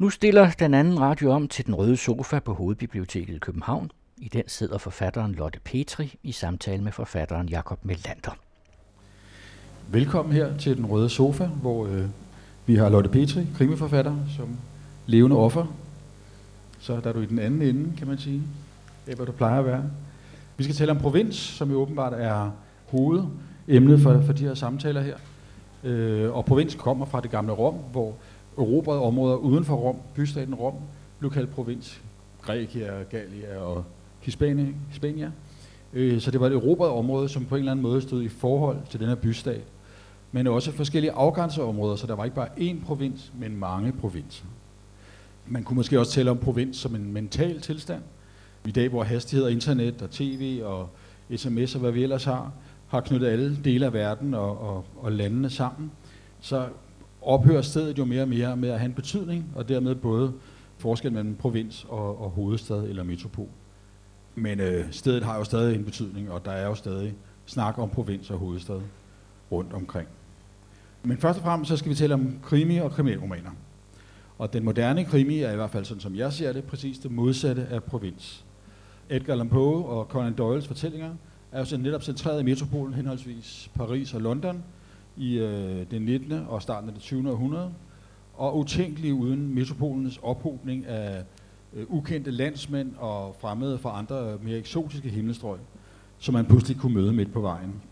Nu stiller den anden radio om til den røde sofa på Hovedbiblioteket i København. I den sidder forfatteren Lotte Petri i samtale med forfatteren Jakob Melander. Velkommen her til den røde sofa, hvor øh, vi har Lotte Petri, krimiforfatter, som levende offer. Så der er du i den anden ende, kan man sige, af hvad du plejer at være. Vi skal tale om provins, som jo åbenbart er hovedemnet for, for de her samtaler her. Øh, og provins kommer fra det gamle Rom, hvor erobrede områder uden for Rom, bystaten Rom, blev kaldt provins. Grækia, Gallia og Hispania. Hispania. Øh, så det var et erobret område, som på en eller anden måde stod i forhold til den her bystat. Men også forskellige afgrænsede områder, så der var ikke bare én provins, men mange provinser. Man kunne måske også tale om provins som en mental tilstand. I dag, hvor hastighed og internet og tv og sms og hvad vi ellers har, har knyttet alle dele af verden og, og, og landene sammen, så ophører stedet jo mere og mere med at have en betydning, og dermed både forskel mellem provins og, og hovedstad eller metropol. Men øh, stedet har jo stadig en betydning, og der er jo stadig snak om provins og hovedstad rundt omkring. Men først og fremmest så skal vi tale om krimi og kriminalromaner. Og den moderne krimi er i hvert fald sådan, som jeg ser det, præcis det modsatte af provins. Edgar Allan Poe og Conan Doyles fortællinger er jo netop centreret i metropolen, henholdsvis Paris og London, i øh, det 19. og starten af det 20. århundrede, og utænkelig uden metropolens ophobning af øh, ukendte landsmænd og fremmede fra andre øh, mere eksotiske himmelstrøg, som man pludselig kunne møde midt på vejen.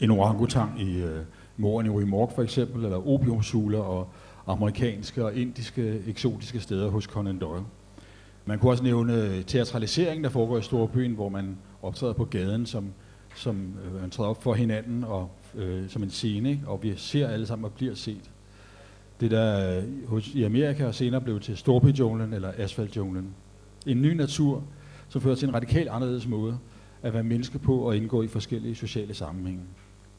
En orangutang i øh, Moren i Mork for eksempel, eller opiumsuler og amerikanske og indiske eksotiske steder hos Conan Doyle. Man kunne også nævne øh, teatraliseringen, der foregår i Storbyen, hvor man optræder på gaden, som, som øh, man træder op for hinanden og øh, som en scene, ikke? og vi ser alle sammen og bliver set. Det der øh, hos, i Amerika og senere blev til Storbyjunglen eller Asfaltjunglen. En ny natur, som fører til en radikalt anderledes måde at være menneske på og indgå i forskellige sociale sammenhænge.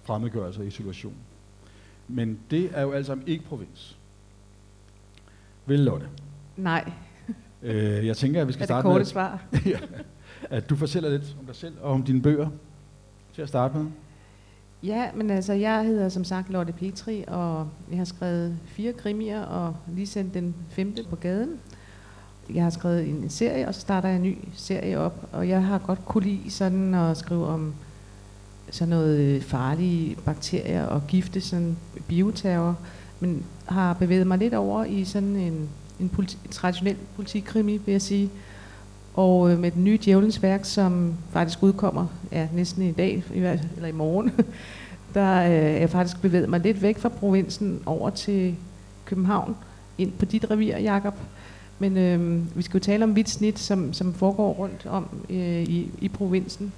Fremmedgørelse og isolation. Men det er jo alt sammen ikke provins. Vel, Lotte? Nej. Øh, jeg tænker, at vi skal starte med... Er det korte svar? ja, at du fortæller lidt om dig selv og om dine bøger til at starte med. Ja, men altså, jeg hedder som sagt Lotte Petri, og jeg har skrevet fire krimier, og lige sendt den femte på gaden. Jeg har skrevet en serie, og så starter jeg en ny serie op, og jeg har godt kunne lide sådan at skrive om sådan noget øh, farlige bakterier og gifte, sådan bioterror, men har bevæget mig lidt over i sådan en, en, politi, traditionel politikrimi, vil jeg sige. Og øh, med den nye Djævelens værk, som faktisk udkommer ja, næsten i dag, i, eller i morgen, der øh, er jeg faktisk bevæget mig lidt væk fra provinsen over til København, ind på dit revir, Jakob. Men øh, vi skal jo tale om vidt snit, som, som foregår rundt om øh, i, i provinsen.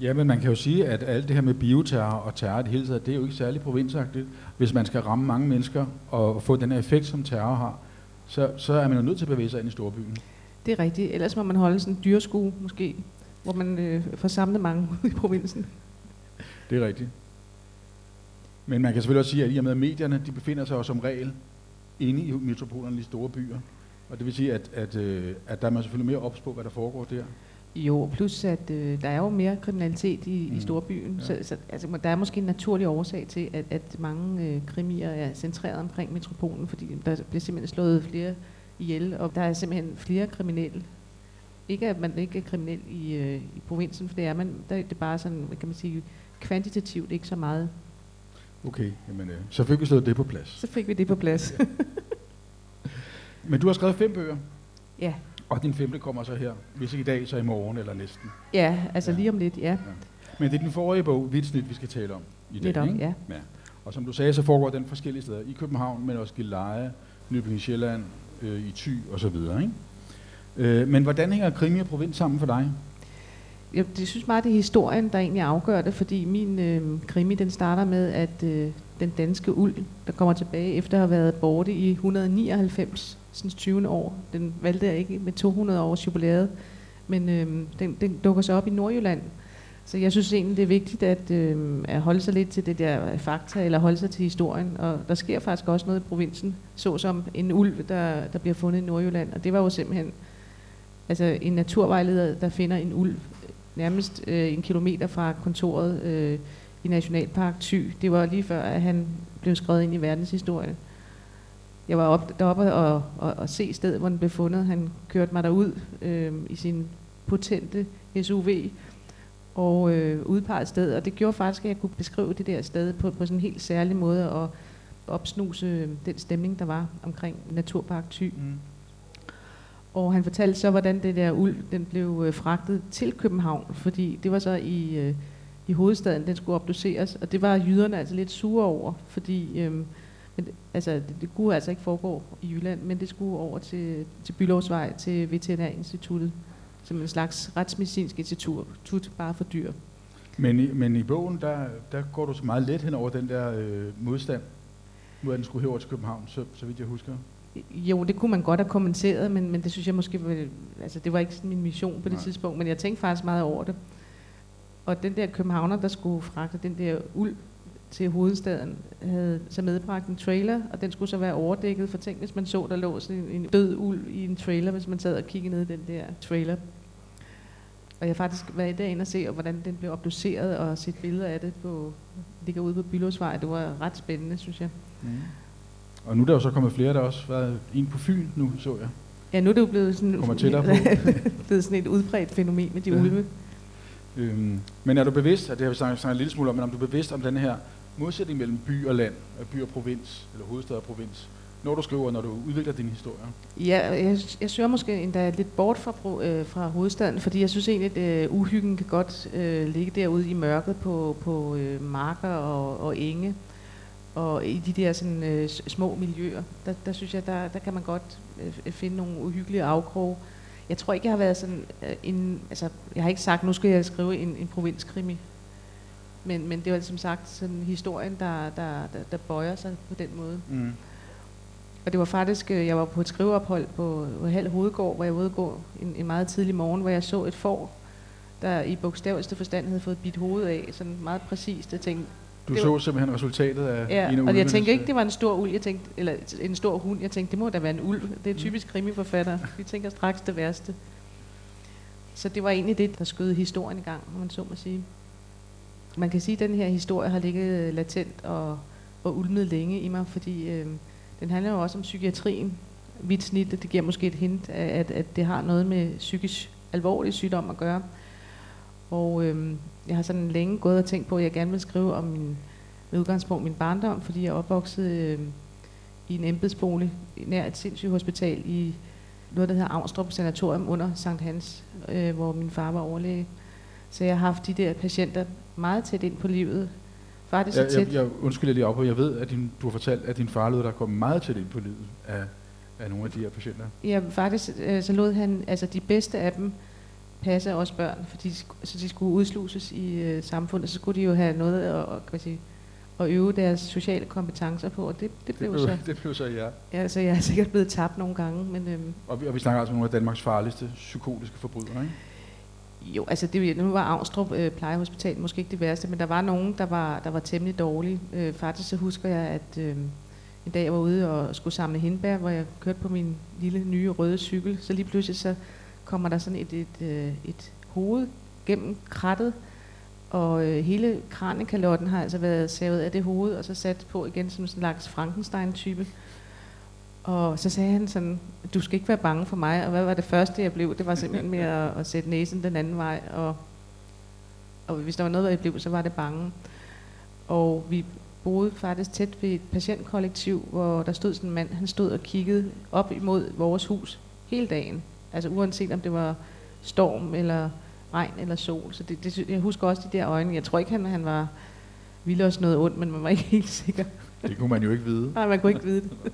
Ja, men man kan jo sige, at alt det her med bioterror og terror det hele taget, det er jo ikke særlig provinsagtigt. Hvis man skal ramme mange mennesker og få den her effekt, som terror har, så, så er man jo nødt til at bevæge sig ind i storbyen. Det er rigtigt. Ellers må man holde sådan en dyrskue måske, hvor man øh, får samlet mange i provinsen. Det er rigtigt. Men man kan selvfølgelig også sige, at i og med at medierne, de befinder sig jo som regel inde i metropolerne i store byer. Og det vil sige, at, at, øh, at der er man selvfølgelig mere ops på, hvad der foregår der. Jo, plus at øh, der er jo mere kriminalitet i, mm. i storbyen, ja. så, så altså, der er måske en naturlig årsag til, at, at mange øh, krimier er centreret omkring metropolen, fordi der bliver simpelthen slået flere ihjel, og der er simpelthen flere kriminelle. Ikke at man ikke er kriminel i, øh, i provinsen, for det er man, der, det er bare sådan, kan man sige, kvantitativt ikke så meget. Okay, jamen, øh, så fik vi slået det på plads. Så fik vi det på plads. Men du har skrevet fem bøger. Ja. Og din femte kommer så her. Hvis ikke i dag, så i morgen eller næsten. Ja, altså ja. lige om lidt, ja. ja. Men det er den forrige bog, Vitsnit, vi skal tale om i dag. Lidt om, ja. ja. Og som du sagde, så foregår den forskellige steder. I København, men også Gilleleje, Nybyen Sjælland, øh, i Thy og så videre. Ikke? Øh, men hvordan hænger krimi og provins sammen for dig? Jeg det synes meget, det er historien, der egentlig afgør det, fordi min øh, krimi, den starter med, at øh, den danske uld, der kommer tilbage efter at have været borte i 199, sådan 20. år, den valgte jeg ikke med 200 års jubilæet, men øh, den, den dukker så op i Nordjylland. Så jeg synes egentlig, det er vigtigt at, øh, at holde sig lidt til det der fakta, eller holde sig til historien. Og der sker faktisk også noget i provinsen, såsom en ulv, der, der bliver fundet i Nordjylland. Og det var jo simpelthen altså en naturvejleder, der finder en ulv øh, nærmest øh, en kilometer fra kontoret øh, i Nationalpark Thy. Det var lige før, at han blev skrevet ind i verdenshistorien. jeg var op, deroppe og, og, og se stedet, hvor den blev fundet. Han kørte mig derud øh, i sin potente SUV og øh, udpegede et sted, og det gjorde faktisk, at jeg kunne beskrive det der sted på, på sådan en helt særlig måde og opsnuse den stemning, der var omkring Naturpark Thy. Mm. Og han fortalte så, hvordan det der uld, den blev øh, fragtet til København, fordi det var så i, øh, i hovedstaden, den skulle obduceres, og det var jyderne altså lidt sure over, fordi øh, men, altså, det, det kunne altså ikke foregå i Jylland, men det skulle over til, til Bylovsvej, til Veterinærinstituttet, som en slags retsmedicinsk institut, bare for dyr. Men i, men i bogen, der, der går du så meget let hen over den der øh, modstand, mod at den skulle herover til København, så, så vidt jeg husker. Jo, det kunne man godt have kommenteret, men, men det synes jeg måske, var, altså det var ikke min mission på det Nej. tidspunkt, men jeg tænkte faktisk meget over det. Og den der københavner, der skulle fragte den der uld til hovedstaden, havde så medbragt en trailer, og den skulle så være overdækket, for tænk, hvis man så, der lå sådan en, en død uld i en trailer, hvis man sad og kiggede ned i den der trailer. Og jeg har faktisk været derinde og se, hvordan den blev obduceret, og set billeder af det på, ligger ude på Bylåsvej. Det var ret spændende, synes jeg. Mm. Og nu er der jo så kommet flere, der også været en på Fyn nu, så jeg. Ja, nu er det jo blevet sådan, Kommer tættere på. blevet sådan et udbredt fænomen med de ja. ulve. Øhm, men er du bevidst, at det har vi snakket, snakket en lille smule om, men om du er bevidst om den her modsætning mellem by og land, by og provins, eller hovedstad og provins, når du skriver, når du udvikler din historie? Ja, jeg, jeg søger måske endda lidt bort fra, øh, fra hovedstaden, fordi jeg synes egentlig, at øh, uhyggen kan godt øh, ligge derude i mørket på, på øh, marker og, og enge. Og i de der sådan, øh, små miljøer, der, der synes jeg, der, der kan man godt øh, finde nogle uhyggelige afkroge. Jeg tror ikke, jeg har været sådan øh, en, altså, jeg har ikke sagt, nu skal jeg skrive en, en provinskrimi. Men, men det var som sagt sådan historien, der, der, der, der bøjer sig på den måde. Mm. Og det var faktisk, øh, jeg var på et skriveophold på, på Halv Hovedgård, hvor jeg var ude gå en, en meget tidlig morgen, hvor jeg så et får, der i bogstaveligste forstand havde fået bidt hovedet af, sådan meget præcist. Jeg tænkte, du det så var, simpelthen resultatet af ja, en af og jeg tænkte ikke, det var en stor ulv, jeg tænkte, eller en stor hund. Jeg tænkte, det må da være en ulv. Det er mm. typisk krimiforfatter. Vi tænker straks det værste. Så det var egentlig det, der skød historien i gang, må man så må sige. Man kan sige, at den her historie har ligget latent og, og ulmet længe i mig, fordi øh, den handler jo også om psykiatrien. Vidt snit, det giver måske et hint at, at det har noget med psykisk alvorlig sygdom at gøre. Og øh, jeg har sådan længe gået og tænkt på, at jeg gerne vil skrive om min, med udgangspunkt min barndom, fordi jeg er opvokset øh, i en embedsbolig nær et sindssygt hospital i noget, der hedder Avnstrup Sanatorium under Sankt Hans, øh, hvor min far var overlæge. Så jeg har haft de der patienter meget tæt ind på livet. Faktisk jeg, tæt. Jeg, jeg undskylder lige op jeg ved, at din, du har fortalt, at din far lød der kom meget tæt ind på livet af, af nogle af de her patienter. Ja, faktisk øh, så lod han, altså de bedste af dem, passe også børn, fordi så de skulle udsluses i øh, samfundet, så skulle de jo have noget at, at, kan sige, at øve deres sociale kompetencer på, og det, det, blev, det blev så... Det blev så, ja. Ja, så jeg er sikkert blevet tabt nogle gange, men... Øhm, og, vi, og vi snakker altså om nogle af Danmarks farligste psykotiske forbrydere, ikke? Jo, altså det, nu var Avnstrup øh, plejehospital måske ikke det værste, men der var nogen, der var, der var temmelig dårlige. Øh, faktisk så husker jeg, at øh, en dag jeg var ude og skulle samle hindbær, hvor jeg kørte på min lille nye røde cykel, så lige pludselig så kommer der sådan et, et, et, øh, et hoved gennem krattet, og øh, hele kranekalotten har altså været savet af det hoved, og så sat på igen som sådan en slags Frankenstein-type. Og så sagde han sådan, du skal ikke være bange for mig. Og hvad var det første, jeg blev? Det var simpelthen med at, at sætte næsen den anden vej. Og, og hvis der var noget, jeg blev, så var det bange. Og vi boede faktisk tæt ved et patientkollektiv, hvor der stod sådan en mand, han stod og kiggede op imod vores hus hele dagen. Altså uanset om det var storm eller regn eller sol. Så det, det, jeg husker også de der øjne. Jeg tror ikke, han, han var ville også noget ondt, men man var ikke helt sikker. Det kunne man jo ikke vide. Nej, man kunne ikke vide det.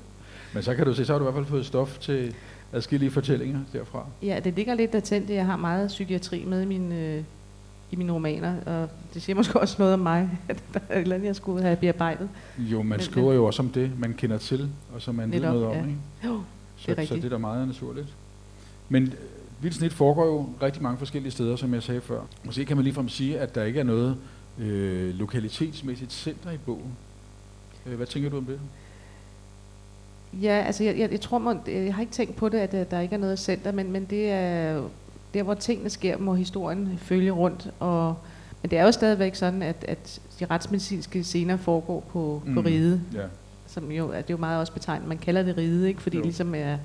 Men så kan du se, så har du i hvert fald fået stof til adskillige fortællinger derfra. Ja, det ligger lidt latent. Jeg har meget psykiatri med i mine, øh, i mine romaner, og det siger måske også noget om mig, at der er et eller andet, jeg skulle have bearbejdet. Jo, man men, skriver jo også om det, man kender til, og som man ved noget om. Ja. Ikke? Jo, så, det er så det er da meget naturligt. Men vildt snit foregår jo rigtig mange forskellige steder, som jeg sagde før. Måske kan man ligefrem sige, at der ikke er noget øh, lokalitetsmæssigt center i bogen. Øh, hvad tænker du om det? Ja, altså jeg, jeg, jeg tror, man, jeg har ikke tænkt på det, at, at der ikke er noget center, men, men det er der, hvor tingene sker, må historien følge rundt. Og, men det er jo stadigvæk sådan, at, at de retsmedicinske scener foregår på, mm. på ride. Ja. som jo, det er jo meget også betegnet, man kalder det ride, ikke? fordi Jo. det ligesom er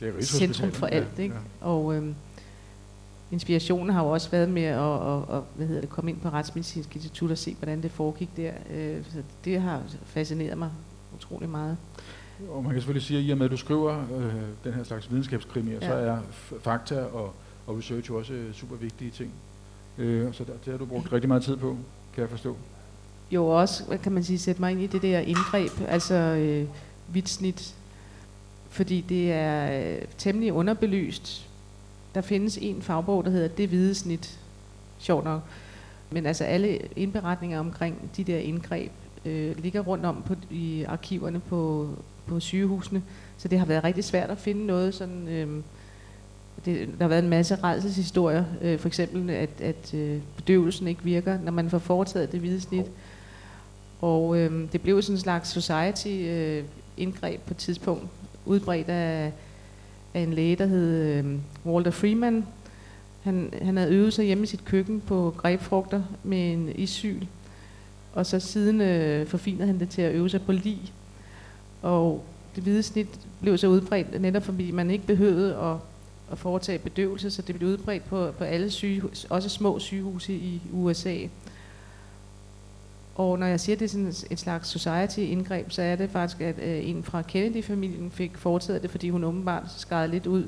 Det er centrum for alt. Ja, Ikke? ja. Og øhm, inspirationen har jo også været med at, at, at hvad hedder det, komme ind på Retsmedicinsk Institut og se, hvordan det foregik der. Øh, så det har fascineret mig utrolig meget. Og man kan selvfølgelig sige, at i og med, at du skriver øh, den her slags videnskabskrimier, ja. så er fakta og, og research jo også øh, super vigtige ting. Øh, så der, det har du brugt rigtig meget tid på, kan jeg forstå. Jo også, hvad kan man sige, sætte mig ind i det der indgreb, altså øh, vidt snit, fordi det er øh, temmelig underbelyst. Der findes en fagbog, der hedder Det hvide snit, sjovt nok. Men altså alle indberetninger omkring de der indgreb øh, ligger rundt om på, i arkiverne på, på sygehusene, så det har været rigtig svært at finde noget sådan... Øh, det, der har været en masse redselshistorier, øh, for eksempel at, at øh, bedøvelsen ikke virker, når man får foretaget det hvide snit. Og øh, det blev sådan en slags society-indgreb øh, på et tidspunkt, udbredt af, af en læge, der hed øh, Walter Freeman. Han, han havde øvet sig hjemme i sit køkken på grebfrugter med en isyl, og så siden øh, forfinede han det til at øve sig på lig. Og det hvide snit blev så udbredt netop fordi man ikke behøvede at, at foretage bedøvelse, så det blev udbredt på, på alle sygehus, også små sygehuse i USA. Og når jeg siger, at det er sådan et slags society-indgreb, så er det faktisk, at øh, en fra Kennedy-familien fik foretaget det, fordi hun åbenbart skarede lidt ud.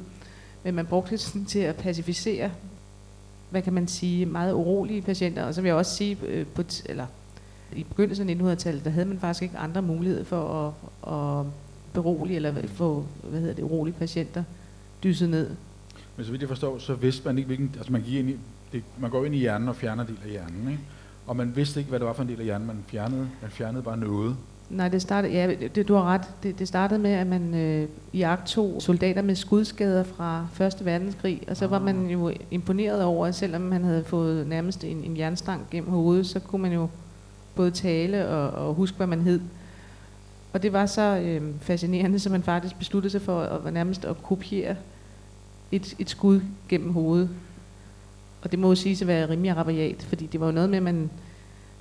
Men man brugte det sådan til at pacificere, hvad kan man sige, meget urolige patienter. Og så vil jeg også sige, øh, på eller i begyndelsen af 1900-tallet, der havde man faktisk ikke andre muligheder for at, at berolige eller få hvad hedder det, urolige patienter dysset ned. Men så vidt jeg forstår, så vidste man ikke, hvilken... Altså man, gik ind i, det, man går ind i hjernen og fjerner en del af hjernen, ikke? Og man vidste ikke, hvad det var for en del af hjernen, man fjernede. Man fjernede bare noget. Nej, det startede, ja, det, du har ret. Det, det startede med, at man øh, i akt to soldater med skudskader fra Første Verdenskrig, og så var man jo imponeret over, at selvom man havde fået nærmest en, en jernstang gennem hovedet, så kunne man jo både tale og, og huske, hvad man hed. Og det var så øh, fascinerende, så man faktisk besluttede sig for at, at nærmest at kopiere et, et skud gennem hovedet. Og det må jo sige at være rimelig rabiat, fordi det var jo noget med, at man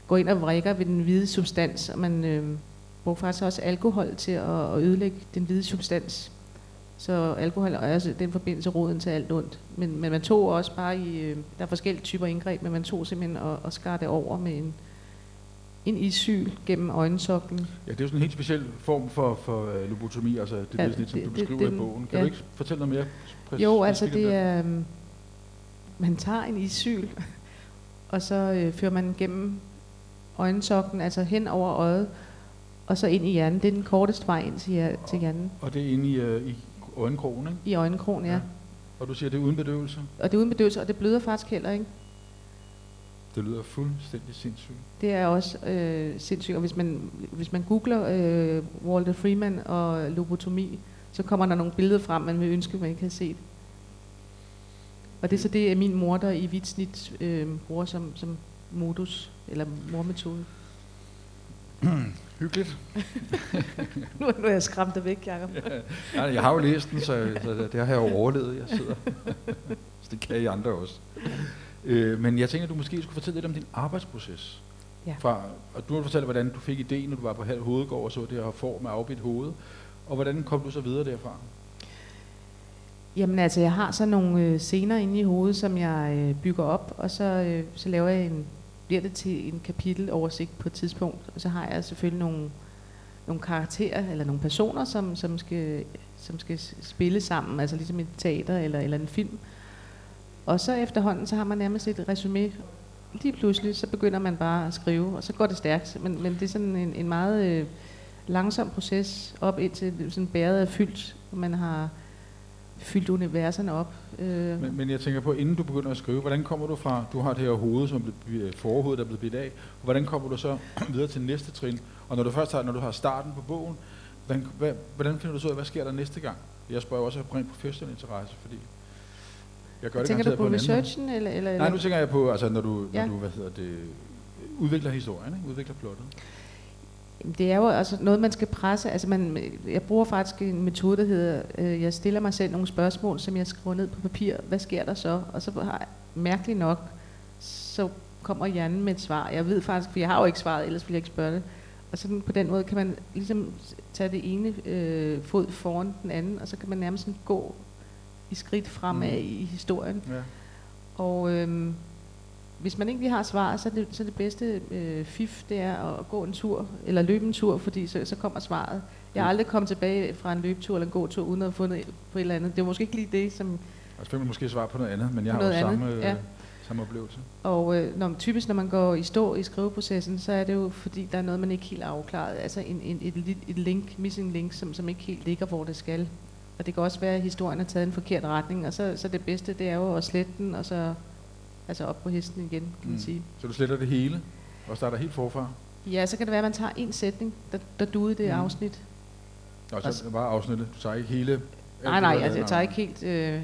går ind og vrikker ved den hvide substans, og man øh, bruger faktisk også alkohol til at, at ødelægge den hvide substans. Så alkohol er også den forbindelse roden til alt ondt. Men, men man tog også bare i, øh, der er forskellige typer indgreb, men man tog simpelthen og, og skar det over med en, en isyl gennem øjensoklen. Ja, det er jo sådan en helt speciel form for, for uh, lobotomi, altså det, Ja, det, som det- du det- beskriver den- i bogen. Kan ja. du ikke fortælle noget mere? præcis- Jo, altså det er, øhm, man tager en isyl, og så øh, fører man gennem øjensoklen, altså hen over øjet, og så ind i hjernen. Det er den korteste vej ind til, hjer- til hjernen. Og det er inde i, uh, i øjenkrogen, ikke? I øjenkrogen, ja. Ja. ja. Og du siger, det er uden bedøvelse? Og det er uden bedøvelse, og det bløder faktisk heller ikke. Det lyder fuldstændig sindssygt. Det er også øh, sindssygt, og hvis man, hvis man googler øh, Walter Freeman og lobotomi, så kommer der nogle billeder frem, man vil ønske, man ikke havde set. Og det er så det, min mor, der i hvidt snit øh, bruger som, som modus, eller mormetode. Hyggeligt. nu, nu er jeg skræmt det væk, Jacob. Ja, jeg har jo læst den, så, så det har jeg overlevet. Jeg sidder. så det kan I andre også. Øh, men jeg tænker, at du måske skulle fortælle lidt om din arbejdsproces. Ja. Fra, og du har fortalt, hvordan du fik idéen, når du var på halv hovedgård og så det her får med afbidt hoved. Og hvordan kom du så videre derfra? Jamen altså, jeg har så nogle øh, scener inde i hovedet, som jeg øh, bygger op, og så, øh, så laver jeg en, bliver det til en kapiteloversigt på et tidspunkt. Og så har jeg selvfølgelig nogle, nogle karakterer, eller nogle personer, som, som, skal, som skal spille sammen, altså ligesom et teater eller, eller en film. Og så efterhånden, så har man nærmest et resume. Lige pludselig, så begynder man bare at skrive, og så går det stærkt. Men, men det er sådan en, en meget øh, langsom proces op indtil sådan bæret er fyldt, og man har fyldt universerne op. Øh, Men, men jeg tænker på, inden du begynder at skrive, hvordan kommer du fra, du har det her hoved, som er øh, forhoved, der er blevet bidt af, og hvordan kommer du så videre til næste trin? Og når du først har, når du har starten på bogen, hvordan, hvad, hvordan finder du så ud af, hvad sker der næste gang? Jeg spørger også af rent professionel interesse, fordi jeg gør det tænker du på researchen? Eller, eller, Nej, nu tænker jeg på, altså når du, Ja. når du hvad hedder det, udvikler historien, ikke? udvikler plottet. Det er jo altså noget, man skal presse. Altså man, jeg bruger faktisk en metode, der hedder, øh, jeg stiller mig selv nogle spørgsmål, som jeg skriver ned på papir. Hvad sker der så? Og så har jeg, mærkeligt nok, så kommer hjernen med et svar. Jeg ved faktisk, for jeg har jo ikke svaret, ellers ville jeg ikke spørge det. Og sådan på den måde kan man ligesom tage det ene øh, fod foran den anden, og så kan man nærmest sådan gå i skridt fremad mm. i historien. Ja. Og øhm, hvis man ikke lige har svar, så er det, så er det bedste øh, fif, det er at gå en tur, eller løbe en tur, fordi så, så kommer svaret. Jeg har aldrig kommet tilbage fra en løbetur eller en gåtur, uden at have fundet på et eller andet. Det var måske ikke lige det, som... Og så man måske svar på noget andet, men jeg har jo andet, samme, øh, ja. samme oplevelse. Og øh, når, typisk når man går i stå i skriveprocessen, så er det jo fordi, der er noget, man ikke helt har afklaret. Altså en, en, et, et link, missing link, som, som ikke helt ligger, hvor det skal. Og det kan også være, at historien har taget en forkert retning, og så, så det bedste, det er jo at slette den, og så altså op på hesten igen, kan man Mm. sige. Så du sletter det hele, og starter helt forfra? Ja, så kan det være, at man tager en sætning, der, der duede det Mm. afsnit. Og så Altså- bare afsnittet. Du tager ikke hele... Nej, nej, altså, jeg tager ikke helt... Øh,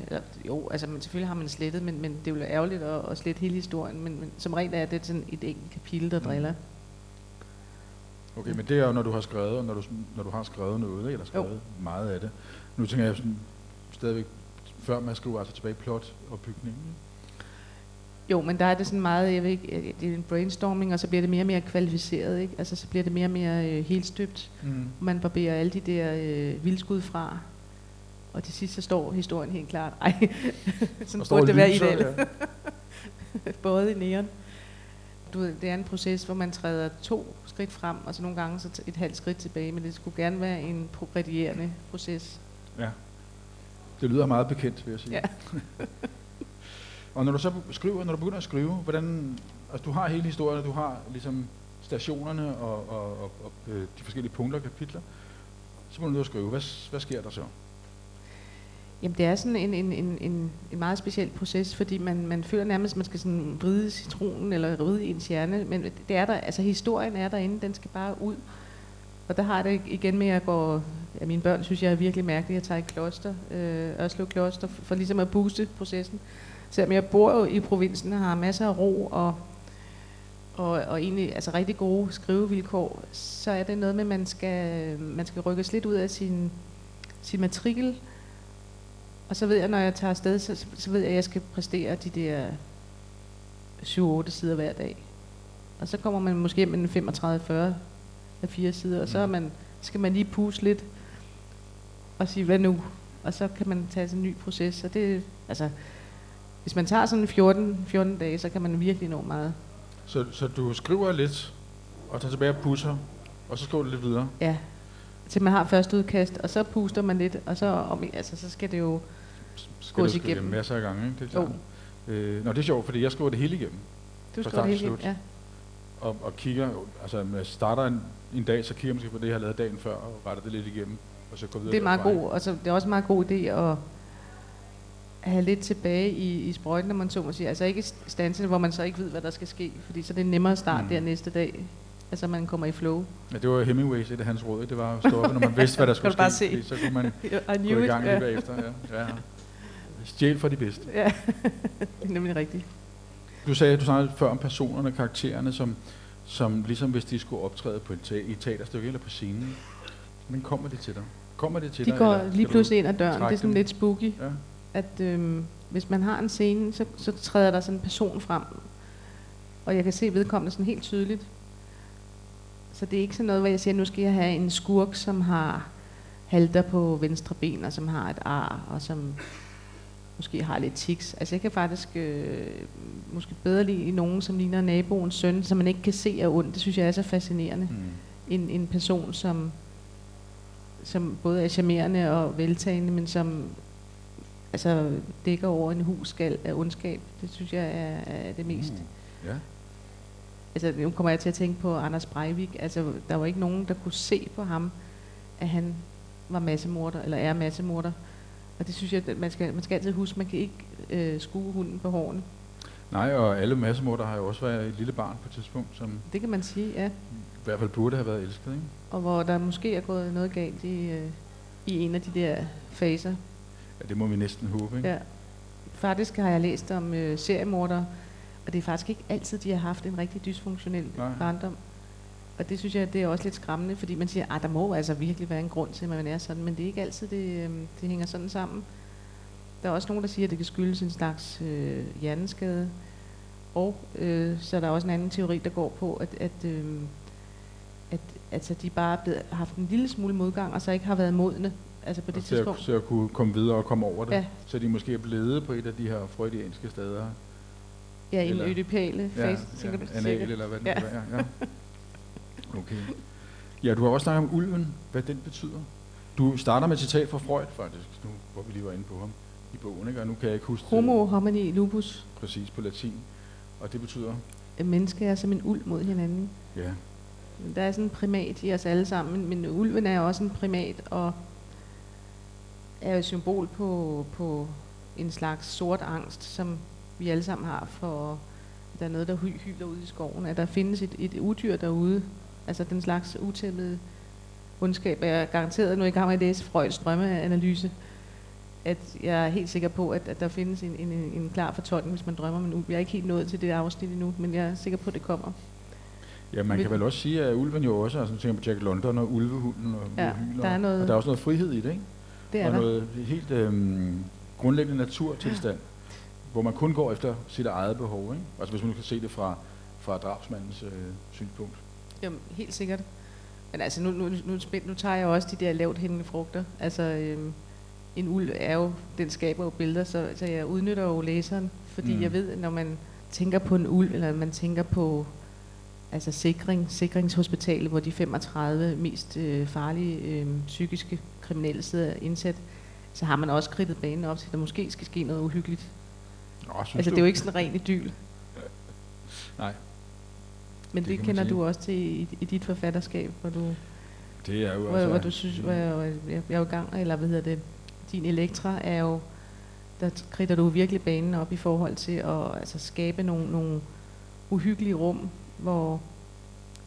jo, altså, men selvfølgelig har man slettet, men, men det er jo ærgerligt at, at slette hele historien. Men, men som regel er det sådan et enkelt kapitel, der Mm. driller. Okay, men det er jo, når du har skrevet, og når du, når du har skrevet noget, eller skrevet jo. meget af det. Nu tænker jeg sådan, stadigvæk, før man skriver altså tilbage plot og bygning. ikke? Jo, men der er det sådan meget, jeg ved ikke, øh, det er en brainstorming, og så bliver det mere og mere kvalificeret, ikke? Altså, så bliver det mere og mere øh, helstøbt. Mm. Man barberer alle de der øh, vildskud fra, og til sidst så står historien helt klart. Ej, sådan burde det være ideelt. Ja. Både i næren. Du ved, det er en proces, hvor man træder to skridt frem, og så nogle gange så et halvt skridt tilbage, men det skulle gerne være en progredierende proces. Ja. Det lyder meget bekendt, vil jeg sige. Ja. og når du så skriver, når du begynder at skrive, hvordan, altså du har hele historien, du har ligesom stationerne og, og, og, og øh, de forskellige punkter og kapitler, så begynder du at skrive. Hvad, hvad sker der så? Jamen det er sådan en, en, en, en, en meget speciel proces, fordi man, man føler nærmest, at man skal sådan vride citronen eller vride ens hjerne, men det er der, altså historien er derinde, den skal bare ud. Og der har jeg det igen med at gå, ja, mine børn synes, jeg er virkelig mærkelig, jeg tager i kloster, øh, Ørslev Kloster, for, for ligesom at booste processen. Selvom jeg bor jo i provinsen og har masser af ro og, og, og egentlig altså rigtig gode skrivevilkår, så er det noget med, at man skal, man skal rykkes lidt ud af sin, sin matrikel, og så ved jeg, når jeg tager afsted, så, så ved jeg, at jeg skal præstere de der 7-8 sider hver dag. Og så kommer man måske hjem med en 35-40 af fire sider, og så er Mm. man, skal man lige puste lidt og sige, hvad nu? Og så kan man tage sådan en ny proces. Og det, altså, hvis man tager sådan 14, 14 dage, så kan man virkelig nå meget. Så, så du skriver lidt, og tager tilbage og pusser, og så skriver du lidt videre. Ja. Til man har første udkast, og så puster man lidt, og så, om, altså, så skal det jo... Skal Gås igennem. masser af gange, ikke? Det er klart. Øh, nå, det er sjovt, fordi jeg skriver det hele igennem. Du skriver det hele slut. ja. Og, og kigger, altså når jeg starter en, en dag, så kigger jeg måske på det, jeg har lavet dagen før, og retter det lidt igennem, og så går videre Det er meget god, og så, det er også en meget god idé at have lidt tilbage i, i sprøjten, når man så må sige. Altså ikke stansen, hvor man så ikke ved, hvad der skal ske, fordi så er det nemmere at starte Mm. der næste dag. Altså man kommer i flow. Ja, det var Hemingways, et af hans råd. Det var at stå op, når man vidste, hvad der skulle ske. se. fordi Så kunne man gå i gang lige bagefter. Ja. Ja. Stjæl fra de bedste. ja, det er nemlig rigtigt. Du sagde, du snakkede før om personerne, karaktererne, som, som ligesom hvis de skulle optræde på et, te- i et teaterstykke eller på scenen. Men kommer det til dig? Kommer det til De dig? går eller skal lige pludselig ind ad døren. Det er sådan dem? lidt spooky, Ja. at øhm, hvis man har en scene, så, så træder der sådan en person frem. Og jeg kan se vedkommende sådan helt tydeligt. Så det er ikke sådan noget, hvor jeg siger, nu skal jeg have en skurk, som har halter på venstre ben, og som har et ar, og som måske har lidt tics. Altså jeg kan faktisk øh, måske bedre lide nogen, som ligner naboens søn, som man ikke kan se er ond. Det synes jeg er så fascinerende. Mm. En, en person, som, som både er charmerende og veltagende, men som altså, dækker over en husskal af ondskab. Det synes jeg er, er det mest. Mm. Ja. Altså nu kommer jeg til at tænke på Anders Breivik. Altså der var ikke nogen, der kunne se på ham, at han var massemorder, eller er massemorder. Og det synes jeg, at man skal, man skal altid huske, man kan ikke øh, skue hunden på hårene. Nej, og alle massemorder har jo også været et lille barn på et tidspunkt, som Det kan man sige, ja. i hvert fald burde have været elsket. Ikke? Og hvor der måske er gået noget galt i, øh, i en af de der faser. Ja, det må vi næsten håbe. Ikke? Ja. Faktisk har jeg læst om øh, seriemordere, og det er faktisk ikke altid, de har haft en rigtig dysfunktionel Nej. barndom. Og det synes jeg, det er også lidt skræmmende, fordi man siger, at der må altså virkelig være en grund til, at man er sådan, men det er ikke altid, det, øh, det hænger sådan sammen. Der er også nogen, der siger, at det kan skyldes en slags øh, hjerneskade. Og øh, så er der også en anden teori, der går på, at, at, øh, at altså, de bare er blevet, har haft en lille smule modgang, og så ikke har været modne altså på det til at, tidspunkt. til at kunne komme videre og komme over det. Ja. Så de måske er blevet på et af de her freudianske steder. Ja, i en ødipale Ja, fase, du ja, anal eller hvad det Ja. ja. være. Ja. Okay. Ja, du har også snakket om ulven, hvad den betyder. Du starter med et citat fra Freud, faktisk, nu, hvor vi lige var inde på ham i bogen, ikke? og nu kan jeg ikke huske Homo homini lupus. præcis på latin. Og det betyder, Et menneske er som en uld mod hinanden. ja, Der er sådan en primat i os alle sammen, men ulven er også en primat, og er jo et symbol på, på en slags sort angst, som vi alle sammen har for, at der er noget, der hy- hyler ude i skoven, at der findes et, et udyr derude, altså den slags utæmmede ondskab. Jeg er garanteret nu i gang med at læse Freuds drømmeanalyse, at jeg er helt sikker på, at, at der findes en, en, en klar fortolkning, hvis man drømmer om en ulv. Jeg er ikke helt nået til det afsnit endnu, men jeg er sikker på, at det kommer. ja man kan Vil- vel også sige, at ulven jo også, altså tænker på Jack London og ulvehunden og Ja, uhyler, der er noget- og der er også noget frihed i det, ikke? Det er og der. noget helt øhm, grundlæggende naturtilstand, hvor man kun går efter sit eget behov, ikke? Altså hvis man kan se det fra, fra drabsmandens øh, synspunkt. Jamen, helt sikkert. Men altså, nu, nu, nu, nu tager jeg også de der lavt hængende frugter. Altså, øhm, en uld er jo, den skaber jo billeder, så, så jeg udnytter jo læseren, fordi Mm. jeg ved, når man tænker på en uld, eller man tænker på altså sikring, sikringshospitalet, hvor de 35 mest øh, farlige øh, psykiske kriminelle sidder indsat, så har man også kridtet banen op til, at der måske skal ske noget uhyggeligt. Nå, Altså, det er jo ikke sådan ren idyl. Nej, Men Det det, kender du også til i, i dit forfatterskab, hvor du det er jo hvor, altså... hvor du synes, hvor jeg, jeg, jeg er jo i gang, eller hvad hedder det, din Elektra er jo, der kridter du virkelig banen op i forhold til at altså, skabe nogle, nogle uhyggelige rum, hvor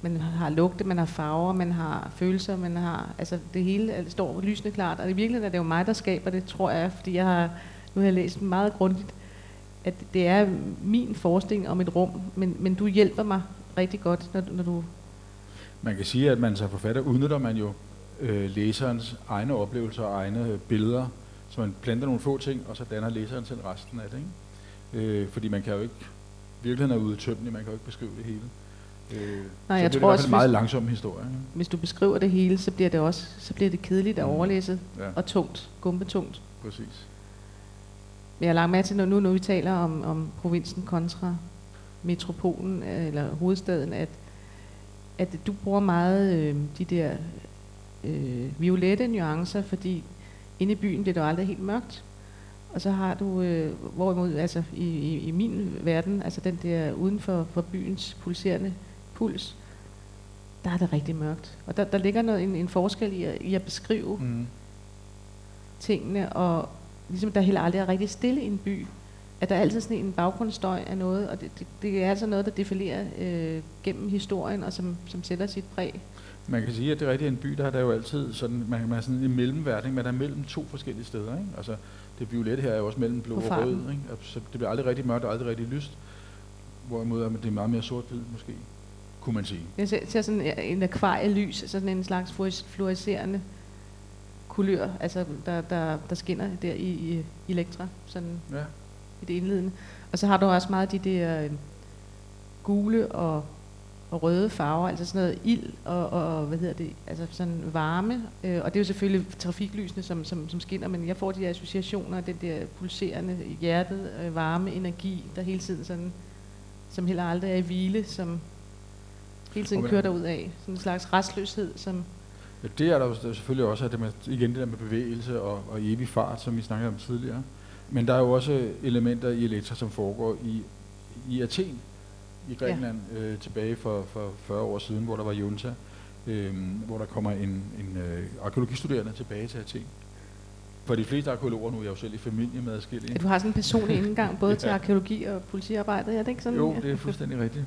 man har lugte, man har farver, man har følelser, man har, altså det hele står lysende klart, og i virkeligheden er det jo mig, der skaber det, tror jeg, fordi jeg har, nu har jeg læst meget grundigt, at det er min forestilling om et rum, men, men du hjælper mig rigtig godt, når, når du Man kan sige, at man som forfatter udnytter man jo øh, læserens egne oplevelser og egne billeder, så man planter nogle få ting, og så danner læseren selv resten af det. Ikke? Øh, fordi man kan jo ikke, virkeligheden er udtømmelig, man kan jo ikke beskrive det hele. Øh, Nej, så jeg det er tror hvert også, en meget langsom historie. Ikke? hvis du beskriver det hele, så bliver det også så bliver det kedeligt at Mm. overlæse Ja, og tungt, gumbetungt. præcis. Men jeg har lagt mærke til, når nu, når vi taler om, om provinsen kontra metropolen øh, eller hovedstaden, at, at du bruger meget øh, de der øh, violette nuancer, fordi inde i byen bliver det jo aldrig helt mørkt. Og så har du, øh, hvorimod altså i, i, i min verden, altså den der uden for, for byens pulserende puls, der er det rigtig mørkt. Og der, der ligger noget, en, en forskel i at, i at beskrive Mm. tingene, og ligesom der heller aldrig er rigtig stille i en by, at der er altid sådan en baggrundsstøj af noget, og det, det, det er altså noget, der defilerer øh, gennem historien, og som, som sætter sit præg. Man kan sige, at det er rigtigt, en by, der er der jo altid sådan, man, man er sådan en mellemverden, ikke? man er mellem to forskellige steder. Ikke? Altså, det violette her er jo også mellem blå og rød, ikke? Og så det bliver aldrig rigtig mørkt og aldrig rigtig lyst. Hvorimod at det er meget mere sort-hvid, måske, kunne man sige. Jeg ser, ser sådan en akvarielys, sådan en slags fluorescerende kulør, altså der, der, der skinner der i, i Elektra, sådan Ja. i det indledende. Og så har du også meget de der øh, gule og, og røde farver, altså sådan noget ild og, og hvad hedder det, altså sådan varme. Øh, og det er jo selvfølgelig trafiklysene, som, som, som skinner, men jeg får de der associationer den der pulserende hjertet, øh, varme energi, der hele tiden sådan, som heller aldrig er i hvile, som hele tiden kører derud af. Sådan en slags restløshed, som Ja, det er der jo selvfølgelig også, at det med, igen det der med bevægelse og, og evig fart, som vi snakkede om tidligere. Men der er jo også elementer i Elektra, som foregår i, i Athen, i Grækenland, ja. øh, tilbage for, for 40 år siden, hvor der var junta, øh, hvor der kommer en, en øh, arkeologistuderende tilbage til Athen. For de fleste arkeologer, nu er jeg jo selv i familie med adskillige. du har sådan en personlig indgang, både Ja. til arkeologi og politiarbejde. Er det ikke sådan? Jo, det er fuldstændig rigtigt.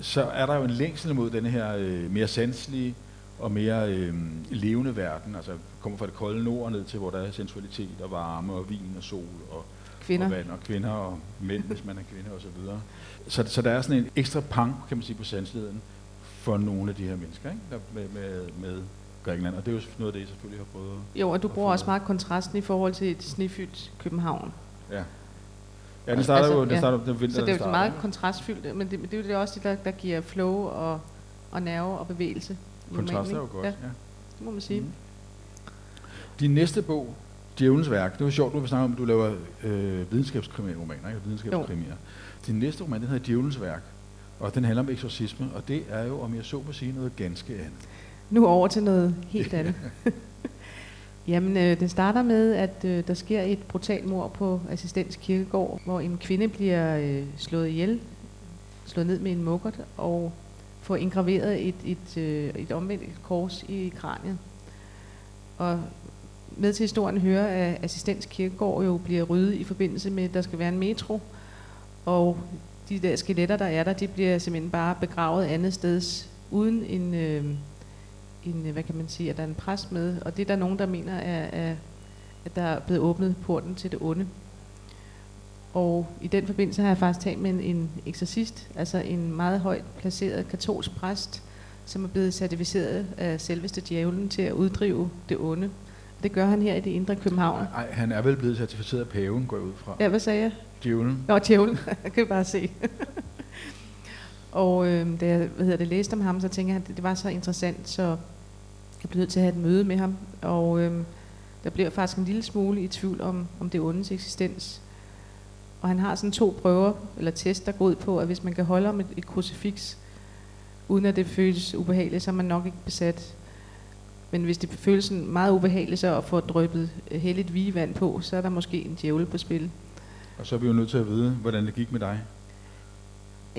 Så er der jo en længsel mod denne her øh, mere sanselige og mere øh, levende verden. Altså kommer fra det kolde nord ned til, hvor der er sensualitet og varme og vin og sol og, Kvinder. og vand og kvinder og mænd, hvis man er kvinde og så videre. Så, så der er sådan en ekstra pang, kan man sige, på sanseligheden for nogle af de her mennesker ikke? Der, med, med, med Grækenland. Og det er jo noget af det, I selvfølgelig har prøvet. Jo, og du bruger også meget kontrasten i forhold til et snefyldt København. Ja. Ja, den starter Altså, jo, den ja. starter, den vinter, Så det er jo starter, meget kontrastfyldt, men det, det er jo det også det, der, der giver flow og, og nerve og bevægelse. Kontrast er jo godt, Ja, ja. det må man sige. Mm. Din næste bog, Djævelens Værk, det var sjovt, nu vi snakker om, at du laver øh, videnskabskrimier-romaner, ikke? Videnskabskrimier. Din næste roman, den hedder Djævelens Værk, og den handler om eksorcisme, og det er jo, om jeg så må sige, noget ganske andet. Nu over til noget helt andet. Jamen, øh, det starter med, at øh, der sker et brutalt mord på Assistens Kirkegård, hvor en kvinde bliver øh, slået ihjel, slået ned med en mukkert, og får indgraveret et, et, øh, et omvendt kors i kraniet. Og med til historien hører, at Assistens Kirkegård jo bliver ryddet i forbindelse med, at der skal være en metro, og de der skeletter, der er der, de bliver simpelthen bare begravet andet sted, uden en... Øh, en, øh, hvad kan man sige, at der er en præst med, og det er der nogen, der mener, er, er, at der er blevet åbnet porten til det onde. Og i den forbindelse har jeg faktisk talt med en, en eksorcist, altså en meget højt placeret katolsk præst, som er blevet certificeret af selveste djævlen til at uddrive det onde. Det gør han her i det indre København. Nej, han er vel blevet certificeret af paven, går jeg ud fra. Ja, hvad sagde jeg? Djævlen. Nå, djævlen. jeg kan bare se. og øh, da jeg hvad hedder det, læste om ham, så tænkte jeg, at det var så interessant, så jeg blev nødt til at have et møde med ham. Og øh, der blev jeg faktisk en lille smule i tvivl om, om det ondes eksistens. Og han har sådan to prøver, eller test, der går ud på, at hvis man kan holde om et, et krucifiks, uden at det føles ubehageligt, så er man nok ikke besat. Men hvis det føles sådan meget ubehageligt så at få drøbet øh, helligt vigevand på, så er der måske en djævel på spil. Og så er vi jo nødt til at vide, hvordan det gik med dig.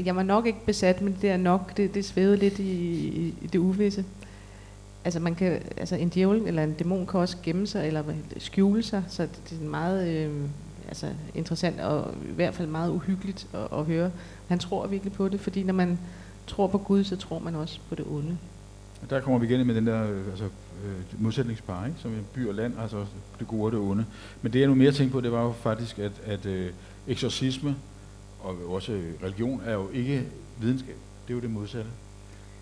Jeg var nok ikke besat, men det er nok, det, det svævede lidt i, i, i det uvisse. Altså, man kan, altså en djævel eller en dæmon kan også gemme sig eller skjule sig, så det, det er meget øh, altså, interessant og i hvert fald meget uhyggeligt at, at høre. Han tror virkelig på det, fordi når man tror på Gud, så tror man også på det onde. Der kommer vi igen med den der øh, altså, øh, modsætningspar, ikke? som er by og land, altså det gode og det onde. Men det jeg nu mere tænkte på, det var jo faktisk, at, at øh, eksorcisme og også øh, religion er jo ikke videnskab. Det er jo det modsatte.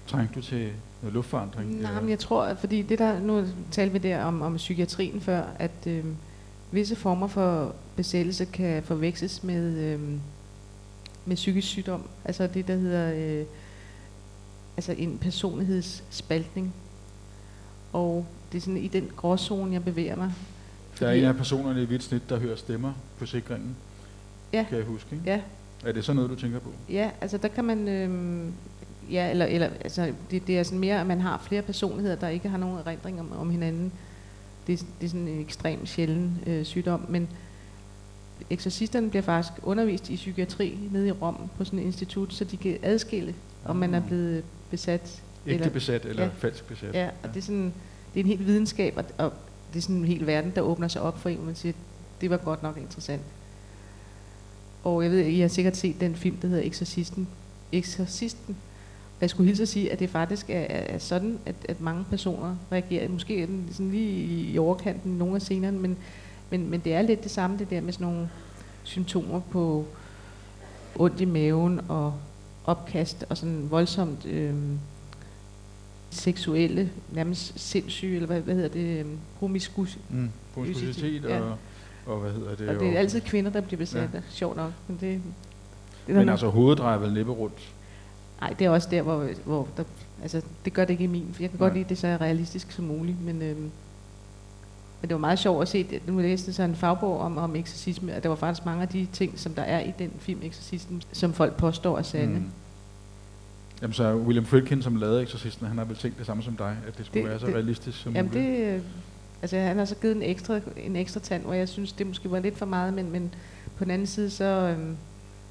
Trængte du til noget luftforandring? Nej, men jeg tror, fordi det der, nu talte vi der om, om psykiatrien før, at øh, visse former for besættelse kan forveksles med, øh, med psykisk sygdom. Altså det, der hedder øh, altså en personlighedsspaltning. Og det er sådan i den gråzone, jeg bevæger mig. Der er en af personerne i hvidt snit, der hører stemmer på sikringen. Ja. Kan jeg huske, ikke? Ja, Er det så noget, du tænker på? Ja, altså der kan man, øhm, ja, eller, eller altså, det, det er sådan mere, at man har flere personligheder, der ikke har nogen erindring om, om hinanden. Det, det er sådan en ekstrem sjælden øh, sygdom, men eksorcisterne bliver faktisk undervist i psykiatri nede i Rom på sådan et institut, så de kan adskille, om man er blevet besat. Ægte eller, besat eller Ja. falsk besat? ja, og det er sådan, det er en helt videnskab, og, og det er sådan en hel verden, der åbner sig op for en, og man siger, det var godt nok interessant. Og jeg ved, I har sikkert set den film, der hedder Exorcisten. Exorcisten. Jeg skulle hilse at sige, at det faktisk er, er, sådan, at, at mange personer reagerer. Måske er den sådan lige i, overkanten nogle af scenerne, men, men, men det er lidt det samme, det der med sådan nogle symptomer på ondt i maven og opkast og sådan voldsomt øh, seksuelle, nærmest sindssyge, eller hvad, hvad hedder det, øh, promiskus. Mm. Promiskuitet Ja. og, og hvad hedder det? Og det er altid kvinder, der bliver besat, ja. sjovt nok. Men, det, det Men altså hovedet drejer vel næppe rundt. Nej, det er også der, hvor, hvor der, altså, det gør det ikke i min. For jeg kan godt Nej. lide, at det så er realistisk som muligt, men, øhm, men det var meget sjovt at se, det. nu læste jeg så en fagbog om, om eksorcisme, og der var faktisk mange af de ting, som der er i den film Eksorcisten, som folk påstår er sande. Mm. Jamen så William Friedkin, som lavede Exorcisten, han har vel tænkt det samme som dig, at det skulle Det- være så det- realistisk som Jamen muligt. det, øh, altså han har så givet en ekstra, en ekstra tand, hvor jeg synes, det måske var lidt for meget, men, men på den anden side, så, øhm,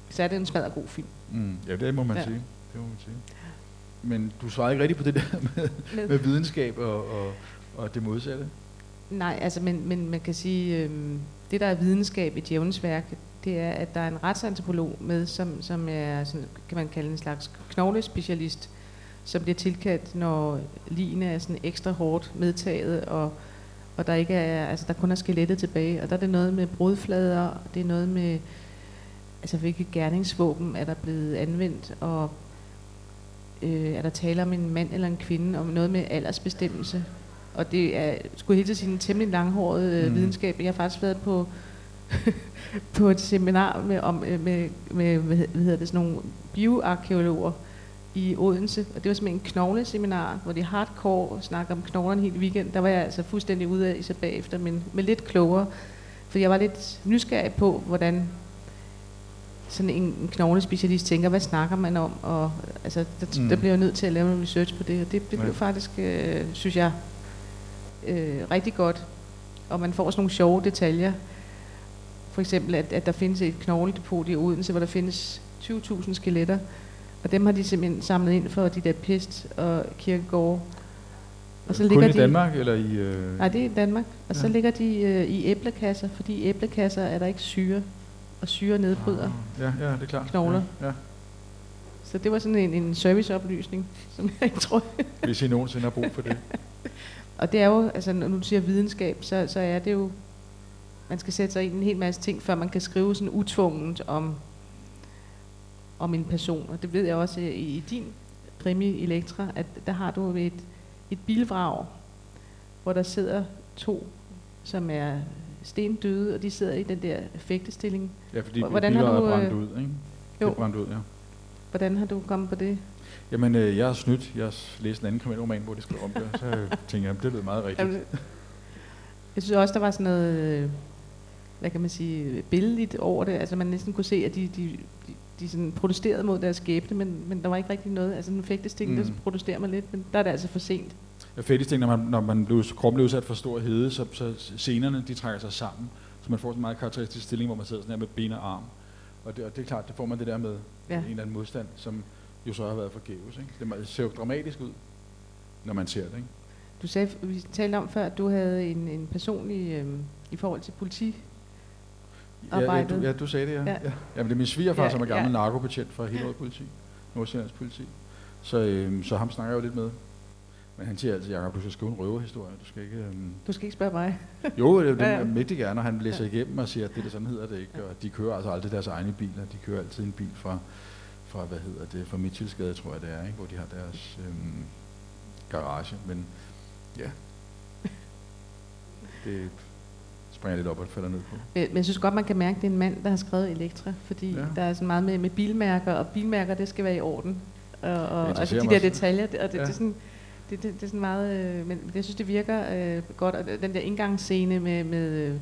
så er det en smadret god film. Mm. Ja, det må man Ja. ja. sige. Det må man sige. Men du svarede ikke rigtigt på det der med, Med- med videnskab og, og, og det modsatte. Nej, altså, men, men man kan sige, øh, det der er videnskab i djævnens værk, det er, at der er en retsantropolog med, som, som er, sådan, kan man kalde en slags knoglespecialist, som bliver tilkaldt, når ligene er sådan ekstra hårdt medtaget, og, og der ikke er, altså der kun er skelettet tilbage, og der er det noget med brudflader, det er noget med, altså hvilke gerningsvåben er der blevet anvendt, og øh, er der tale om en mand eller en kvinde, om noget med aldersbestemmelse, og det er, skulle helt sige, en temmelig langhåret øh, Mm. videnskab. Jeg har faktisk været på, på et seminar med, om, øh, med, med hvad hed- hvad hedder det, sådan nogle bioarkeologer i Odense, og det var simpelthen en knogleseminar, hvor de hardcore snakker om knoglerne hele weekend. Der var jeg altså fuldstændig ude af i så bagefter, men med lidt klogere, for jeg var lidt nysgerrig på, hvordan sådan en, en knoglespecialist tænker, hvad snakker man om, og altså, der, mm. der bliver jeg nødt til at lave en research på det, og det, det blev faktisk, øh, synes jeg, øh, rigtig godt, og man får sådan nogle sjove detaljer, for eksempel, at, at der findes et knogledepot i Odense, hvor der findes 20.000 skeletter, og dem har de simpelthen samlet ind for de der pest og kirkegårde. Og så Kun ligger i de, Danmark, eller i... Øh... Nej, det er i Danmark. Og ja. så ligger de øh, i æblekasser, fordi i æblekasser er der ikke syre, og syre nedbryder ah, ja, ja, det er klart. knogler. Ja, ja. Så det var sådan en, en serviceoplysning, som jeg ikke tror... Hvis I nogensinde har brug for det. og det er jo, altså når du siger videnskab, så, så er det jo... Man skal sætte sig ind i en hel masse ting, før man kan skrive sådan utvunget om om en person. Og det ved jeg også i, i din krimi Elektra, at der har du et, et bilvrag, hvor der sidder to, som er stendøde, og de sidder i den der fægtestilling. Ja, fordi Hvordan har du, er brændt ud, ikke? Jo. Det er brændt ud, ja. Hvordan har du kommet på det? Jamen, øh, jeg har snydt. Jeg har læst en anden kriminalroman, hvor det skal om det. Så tænker jeg, det lyder meget rigtigt. Jamen, jeg synes også, der var sådan noget, hvad kan man sige, billedligt over det. Altså man næsten kunne se, at de, de, de de sådan protesterede mod deres skæbne, men, men der var ikke rigtig noget. Altså den fægtesting, mm. der protesterer man lidt, men der er det altså for sent. Ja, fægtesting, når man, når man blev, kroppen blev udsat for stor hede, så, så scenerne, de trækker sig sammen. Så man får sådan en meget karakteristisk stilling, hvor man sidder sådan her med ben og arm. Og det, og det er klart, det får man det der med ja. en eller anden modstand, som jo så har været forgæves. Ikke? Det ser jo dramatisk ud, når man ser det. Ikke? Du sagde, vi talte om før, at du havde en, en personlig, øh, i forhold til politi, Ja, ja, du, ja, du sagde det, ja. ja. ja. Jamen, det er min svigerfar, ja, som er gammel ja. narkobetjent fra Hillerød politi, Nordsjællands politi. Så, øhm, så ham snakker jeg jo lidt med. Men han siger altid, Jacob, du skal skrive en røverhistorie. Du skal ikke... Øhm... Du skal ikke spørge mig. jo, det, det ja, ja. mægtig gerne, og han læser ja. igennem og siger, at det, det sådan hedder det ikke. Og de kører altså aldrig deres egne biler. De kører altid en bil fra, fra hvad hedder det, fra Midtjylsgade, tror jeg det er, ikke? hvor de har deres øhm, garage. Men ja, det, springer lidt op og falder ned på. Men jeg synes godt, man kan mærke, at det er en mand, der har skrevet Elektra, fordi ja. der er så meget med, med bilmærker, og bilmærker, det skal være i orden. Og, og altså de der detaljer, og det, ja. det, er sådan, det, det, det er sådan meget, øh, men jeg synes, det virker øh, godt, og den der indgangsscene med, med øh,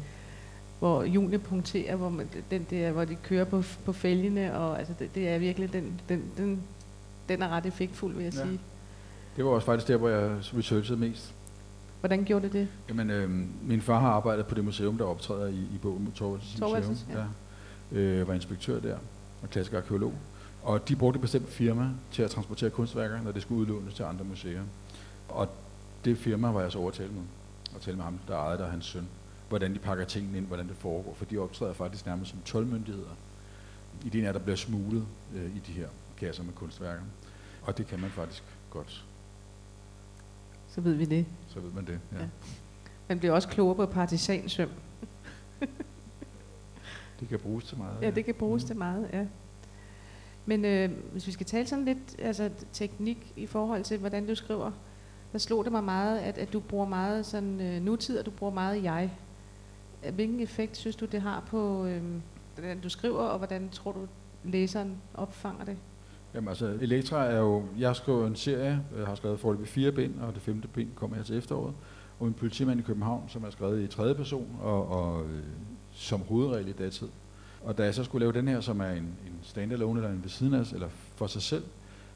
hvor Julie punkterer, hvor, man, den der, hvor de kører på, på fælgene, og altså det, det er virkelig, den, den, den, den er ret effektfuld, vil jeg ja. sige. Det var også faktisk der, hvor jeg researchede mest. Hvordan gjorde det det? Jamen, øh, min far har arbejdet på det museum, der optræder i, i bogen Torvaldsens Museum. Ja. Ja. Øh, var inspektør der og klassisk arkeolog. Og de brugte et bestemt firma til at transportere kunstværker, når det skulle udlånes til andre museer. Og det firma var jeg så over at tale med. Og tale med ham, der ejede der hans søn. Hvordan de pakker tingene ind, hvordan det foregår. For de optræder faktisk nærmest som 12 myndigheder. Ideen er, at der bliver smuglet øh, i de her kasser med kunstværker. Og det kan man faktisk godt så ved vi det. Så ved man det, ja. ja. Man bliver også klogere på partisansøm. det kan bruges til meget. Ja, det kan bruges mm. til meget, ja. Men øh, hvis vi skal tale sådan lidt altså, teknik i forhold til, hvordan du skriver, der slog det mig meget, at, at du bruger meget sådan, øh, nutid, og du bruger meget jeg. Hvilken effekt synes du, det har på, øh, hvordan du skriver, og hvordan tror du, læseren opfanger det? Jamen altså, Elektra er jo, jeg skriver en serie, jeg har skrevet forløbig fire bind, og det femte bind kommer her til efteråret, og en politimand i København, som er skrevet i tredje person, og, og øh, som hovedregel i datid. Og da jeg så skulle lave den her, som er en, en standalone eller en ved siden af, eller for sig selv,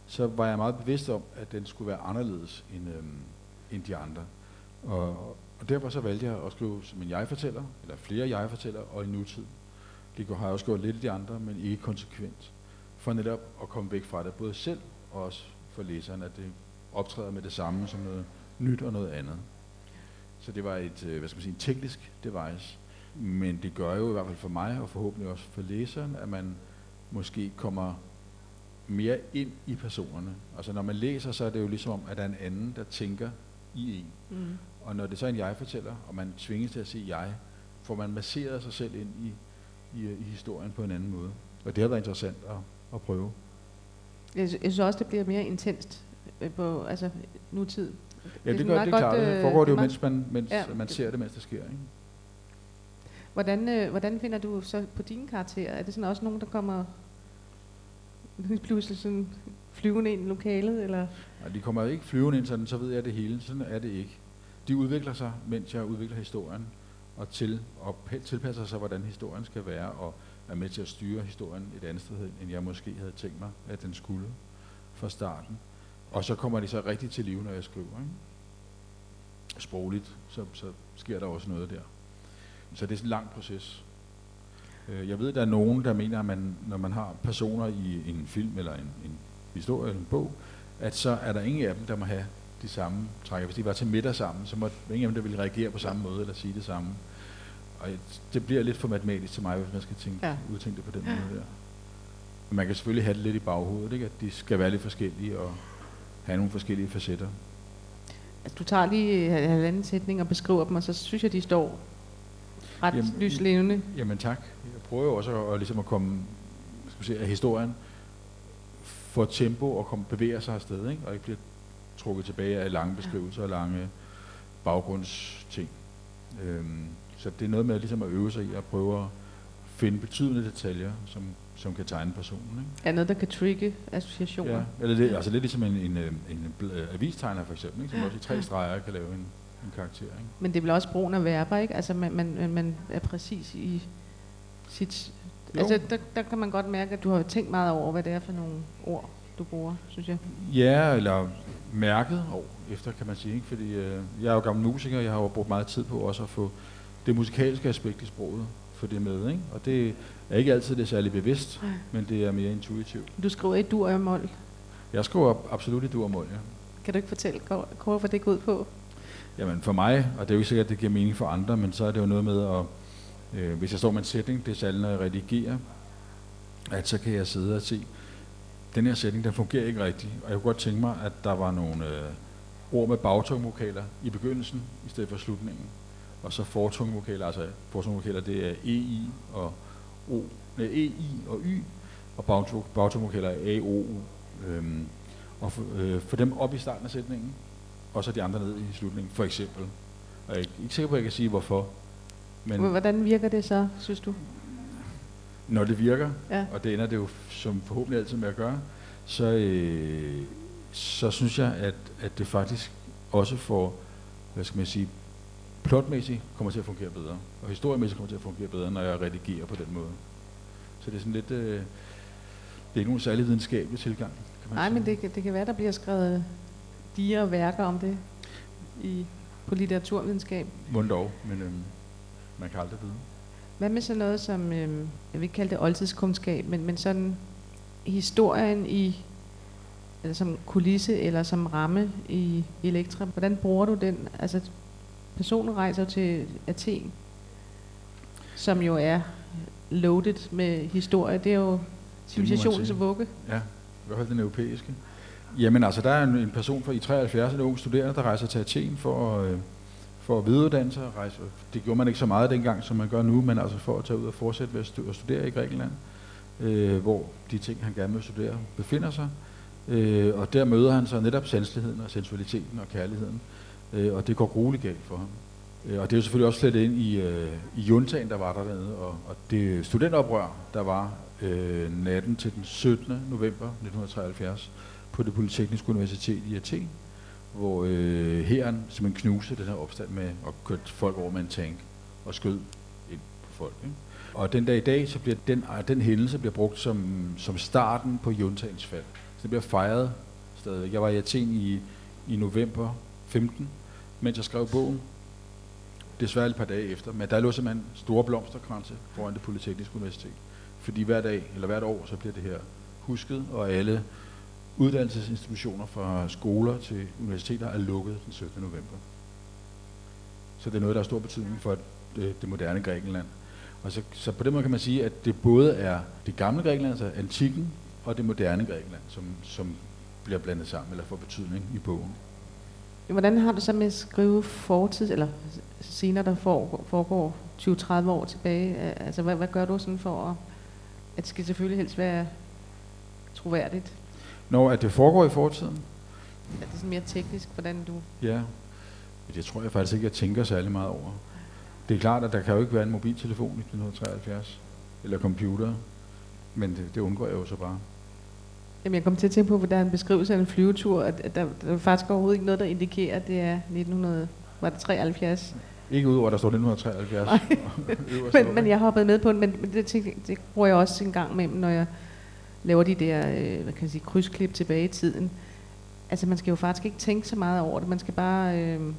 så var jeg meget bevidst om, at den skulle være anderledes end, øhm, end de andre. Og, og derfor så valgte jeg at skrive som en jeg-fortæller, eller flere jeg-fortæller, og i nutid. Det har jeg også gjort lidt i de andre, men ikke konsekvent for netop at komme væk fra det, både selv og også for læseren, at det optræder med det samme som noget nyt og noget andet. Så det var et, øh, hvad skal man sige, en teknisk device, men det gør jo i hvert fald for mig, og forhåbentlig også for læseren, at man måske kommer mere ind i personerne. Altså når man læser, så er det jo ligesom om, at der er en anden, der tænker i en. Mm. Og når det så er en jeg-fortæller, og man tvinges til at sige jeg, får man masseret sig selv ind i, i, i historien på en anden måde. Og det har været interessant at, at prøve. Jeg, jeg synes også, det bliver mere intenst øh, på altså, nutid. Ja, det, det gør det, klart. Øh, foregår det jo, mens man, mens ja, man ser det, mens det sker. Ikke? Hvordan, øh, hvordan finder du så på dine karakterer? Er det sådan også nogen, der kommer pludselig sådan flyvende ind i lokalet, eller? Nej, de kommer ikke flyvende ind sådan, så ved jeg det hele. Sådan er det ikke. De udvikler sig, mens jeg udvikler historien, og, til, og tilpasser sig, hvordan historien skal være, og er med til at styre historien et andet sted, end jeg måske havde tænkt mig, at den skulle fra starten. Og så kommer de så rigtig til live, når jeg skriver. Ikke? Sprogligt, så, så sker der også noget der. Så det er sådan en lang proces. Øh, jeg ved, at der er nogen, der mener, at man, når man har personer i en film eller en, en historie eller en bog, at så er der ingen af dem, der må have de samme træk. Hvis de var til middag sammen, så må ingen af dem, der vil reagere på samme måde eller sige det samme. Og det bliver lidt for matematisk til mig, hvis man skal tænke, ja. udtænke det på den måde der. Men man kan selvfølgelig have det lidt i baghovedet, ikke? at de skal være lidt forskellige og have nogle forskellige facetter. Du tager lige halvanden sætning og beskriver dem, og så synes jeg, de står ret jamen, lyslevende. Jamen tak. Jeg prøver jo også at, at, ligesom at komme skal sige, af historien, få tempo og komme, bevæge sig afsted, ikke? og ikke bliver trukket tilbage af lange beskrivelser og lange baggrundsting. Øhm, så det er noget med ligesom at øve sig i at prøve at finde betydende detaljer, som, som kan tegne personen. Ikke? Er noget, der kan trigge associationer? Ja, eller det, altså lidt ligesom en, en, en, en avistegner for eksempel, ikke? som også i tre streger kan lave en, en karakter. Ikke? Men det er vel også brugen af verber, ikke? Altså man, man, man er præcis i sit... Jo. Altså der, der kan man godt mærke, at du har tænkt meget over, hvad det er for nogle ord, du bruger, synes jeg. Ja, eller mærket år efter, kan man sige. Ikke? Fordi øh, jeg er jo gammel musiker, jeg har jo brugt meget tid på også at få det musikalske aspekt i sproget, for det med. Ikke? Og det er ikke altid det er særlig bevidst, men det er mere intuitivt. Du skriver i dur og mål? Jeg skriver absolut i dur og mål, ja. Kan du ikke fortælle kort, hvad det går ud på? Jamen for mig, og det er jo ikke sikkert, at det giver mening for andre, men så er det jo noget med at, øh, hvis jeg står med en sætning, det er særligt, når jeg redigerer, at så kan jeg sidde og se, den her sætning, den fungerer ikke rigtigt, og jeg kunne godt tænke mig, at der var nogle øh, ord med bagtungvokaler i begyndelsen, i stedet for slutningen. Og så fortungvokaler, altså fortungvokaler, det er EI og O, nej, EI og Y, og bagtungvokaler er A, O, U. Øhm, og for, øh, for dem op i starten af sætningen, og så de andre ned i slutningen, for eksempel. Og jeg er ikke sikker på, at jeg kan sige, hvorfor. Men Hvordan virker det så, synes du? Når det virker, ja. og det ender det jo som forhåbentlig altid med at gøre, så, øh, så synes jeg, at, at det faktisk også får, hvad skal man sige, plotmæssigt kommer til at fungere bedre, og historiemæssigt kommer til at fungere bedre, når jeg redigerer på den måde. Så det er sådan lidt, øh, det er ikke nogen særlig videnskabelig tilgang. Kan man Nej, sige. men det, det kan være, der bliver skrevet diger og værker om det i, på litteraturvidenskab. Dog, men øh, man kan aldrig vide. Hvad med sådan noget som, øh, jeg vil ikke kalde det oldtidskundskab, men, men sådan historien i, eller som kulisse eller som ramme i Elektra, hvordan bruger du den? Altså, personen rejser til Athen, som jo er loaded med historie. Det er jo civilisationens vugge. Ja, i hvert fald den europæiske. Jamen altså, der er en, en person fra i 73, en ung studerende, der rejser til Athen for, øh, for at videreuddanne sig. Rejse. Det gjorde man ikke så meget dengang, som man gør nu, men altså for at tage ud og fortsætte med at studere i Grækenland, øh, hvor de ting, han gerne vil studere, befinder sig. Øh, og der møder han så netop sanseligheden og sensualiteten og kærligheden øh, og det går grueligt galt for ham. Øh, og det er jo selvfølgelig også slet ind i, øh, i juntaen, der var dernede, og, og det studentoprør, der var øh, natten til den 17. november 1973 på det Polytekniske Universitet i Athen, hvor øh, herren simpelthen knuste den her opstand med at køre folk over med en tank og skød ind på folk. Ikke? Og den dag i dag, så bliver den, ah, den hændelse bliver brugt som, som starten på juntagens fald. Så det bliver fejret stadig. Jeg var i Athen i, i november 15, mens jeg skrev bogen. Desværre et par dage efter, men der lå simpelthen store blomsterkranse foran det Polytekniske Universitet. Fordi hver dag, eller hvert år, så bliver det her husket, og alle uddannelsesinstitutioner fra skoler til universiteter er lukket den 17. november. Så det er noget, der har stor betydning for det, øh, det moderne Grækenland. Og så, så på den måde kan man sige, at det både er det gamle Grækenland, altså antikken, og det moderne Grækenland, som, som bliver blandet sammen, eller får betydning i bogen. Hvordan har du så med at skrive fortid, eller scener, der foregår, foregår 20-30 år tilbage? Altså, hvad, hvad gør du sådan for at, at det skal selvfølgelig helst være troværdigt? Når at det foregår i fortiden? Er det sådan mere teknisk, hvordan du... Ja, det tror jeg faktisk ikke, jeg tænker særlig meget over. Det er klart, at der kan jo ikke være en mobiltelefon i 1973, eller computer, men det, det undgår jeg jo så bare. Jamen, jeg kom til at tænke på, hvordan der er en beskrivelse af en flyvetur, at, at der, der er faktisk overhovedet ikke noget, der indikerer, at det er 1973. Ikke udover, at der står 1973. øverst Men, men jeg hoppede med på den, men, men det, det bruger jeg også en gang med, når jeg laver de der, øh, hvad kan jeg sige, krydsklip tilbage i tiden. Altså, man skal jo faktisk ikke tænke så meget over det. Man skal bare, øh, man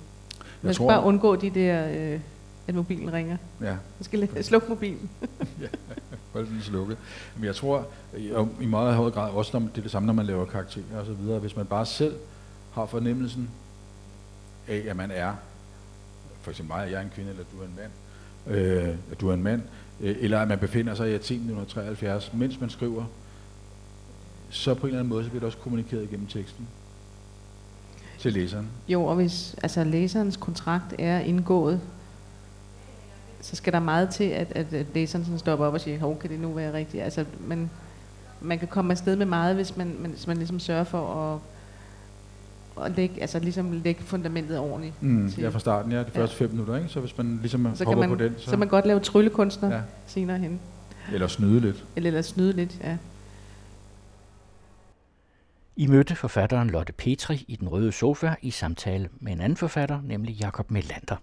skal tror- bare undgå de der, øh, at mobilen ringer. Ja, Man skal slukke mobilen. hold den slukket. Men jeg tror, øh, i meget høj grad, også når, det er det samme, når man laver karakterer og så videre, hvis man bare selv har fornemmelsen af, at man er, for eksempel mig, jeg er en kvinde, eller du er en mand, øh, at du er en mand, øh, eller at man befinder sig i Athen 1973, mens man skriver, så på en eller anden måde, så bliver det også kommunikeret igennem teksten til læseren. Jo, og hvis altså, læserens kontrakt er indgået, så skal der meget til, at, at, at læseren sådan stopper op og siger, hov, kan det nu være rigtigt? Altså, man, man kan komme afsted med meget, hvis man, man, hvis man ligesom sørger for at, at lægge, altså, ligesom lægge fundamentet ordentligt. Mm, til- ja, fra starten, ja, de Ja. første fem minutter, ikke? Så hvis man ligesom så hopper kan man, på den, så, så, så man godt lave tryllekunstner ja. ja, senere hen. eller snyde lidt. Eller, eller snyde lidt, ja. I mødte forfatteren Lotte Petri i den røde sofa i samtale med en anden forfatter, nemlig Jakob Melander.